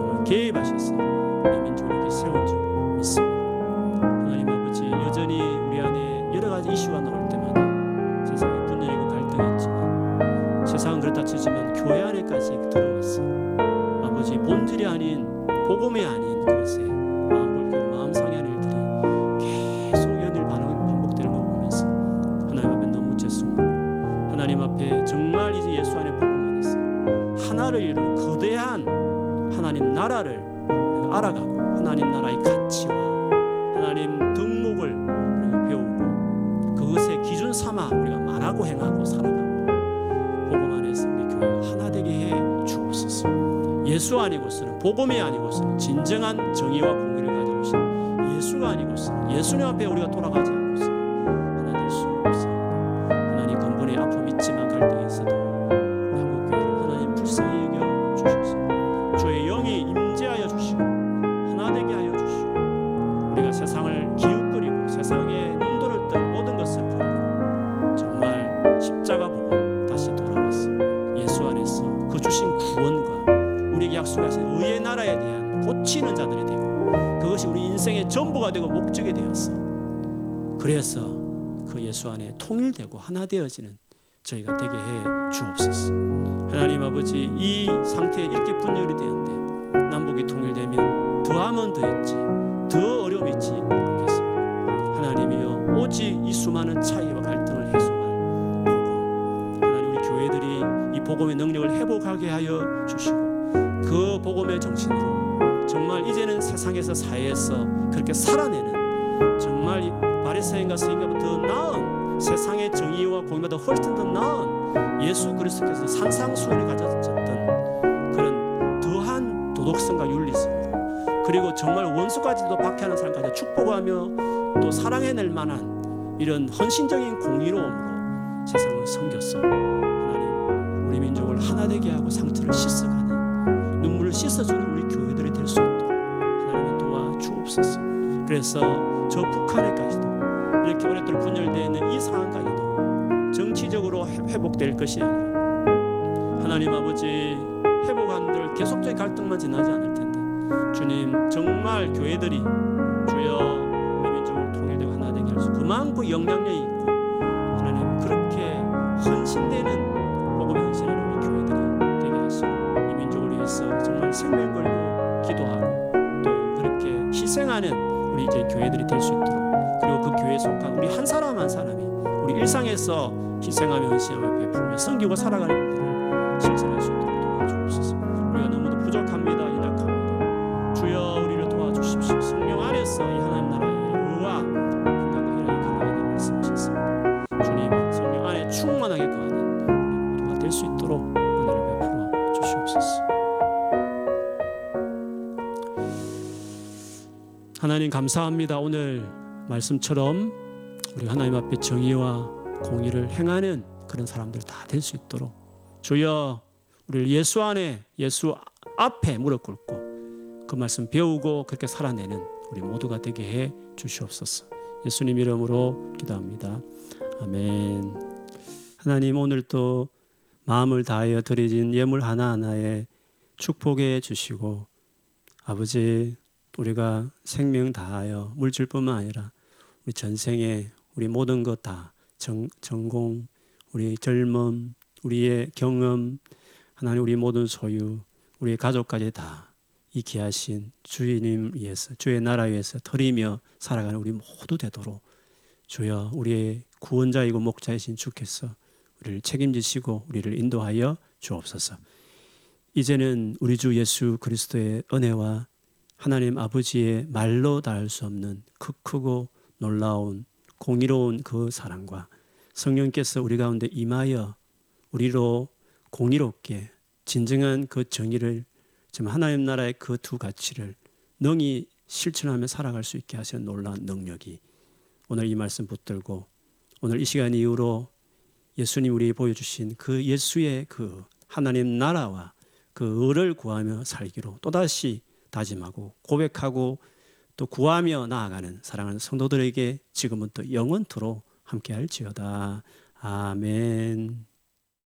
A: 복음이 아니고서는 진정한 정의와 공의를 가져오신 예수가 아니고서는 예수님 앞에 우리 하나 되어지는 저희가 되게 해 주옵소서. 하나님 아버지 이 상태에 이렇게 분열이 되었는데 남북이 통일되면 더하면 더했지 더 어려움이 있지 않겠습니까? 하나님이여 오직 이 수많은 차이와 갈등을 해소할 복음 하나님 우리 교회들이 이 복음의 능력을 회복하게 하여 주시고 그 복음의 정신으로 정말 이제는 세상에서 사회에서 그렇게 살아내는 정말 이 바리새인과 더 나은 세상의 정의와 공의보다 훨씬 더 나은 예수 그리스도께서 산상수훈을 가졌던 그런 더한 도덕성과 윤리성으로 그리고 정말 원수까지도 박해하는 사람까지 축복하며 또 사랑해낼 만한 이런 헌신적인 공의로움으로 세상을 섬겼어. 하나님 우리 민족을 하나 되게 하고 상처를 씻어가는 눈물을 씻어주는 우리 교회들이 될 수 있도록 하나님이 도와주옵소서. 그래서 저 북한에까지 도 이렇게 오랫동안 분열되어 있는 이 상황까지도 정치적으로 회- 회복될 것이 아니라 하나님 아버지 회복한들 계속적인 갈등만 지나지 않을 텐데 주님 정말 교회들이 주여 우리 민족을 통일되고 하나 되게 할수 그만큼 영향력이 될 수 있도록 은혜를 베풀어 주시옵소서 하나님 감사합니다 오늘 말씀처럼 우리 하나님 앞에 정의와 공의를 행하는 그런 사람들 다 될 수 있도록 주여 우리를 예수 안에 예수 앞에 무릎 꿇고 그 말씀 배우고 그렇게 살아내는 우리 모두가 되게 해 주시옵소서. 예수님 이름으로 기도합니다. 아멘. 하나님 오늘 또 마음을 다하여 드려진 예물 하나하나에 축복해 주시고 아버지 우리가 생명 다하여 물질뿐만 아니라 우리 전생에 우리 모든 것 다 전공 우리 젊음 우리의 경험 하나님 우리 모든 소유 우리 가족까지 다 이 귀하신 주님 위해서 주의 나라 위해서 드리며 살아가는 우리 모두 되도록 주여 우리의 구원자이고 목자이신 주께서 우리를 책임지시고 우리를 인도하여 주옵소서. 이제는 우리 주 예수 그리스도의 은혜와 하나님 아버지의 말로 닿을 수 없는 크 크고 놀라운 공의로운 그 사랑과 성령께서 우리 가운데 임하여 우리로 공의롭게 진정한 그 정의를 지금 하나님 나라의 그 두 가치를 능히 실천하며 살아갈 수 있게 하시는 놀라운 능력이 오늘 이 말씀 붙들고 오늘 이 시간 이후로 예수님 우리 보여주신 그 예수의 그 하나님 나라와 그 의를 구하며 살기로 또다시 다짐하고 고백하고 또 구하며 나아가는 사랑하는 성도들에게 지금은 또 영원토록 함께할지어다. 아멘.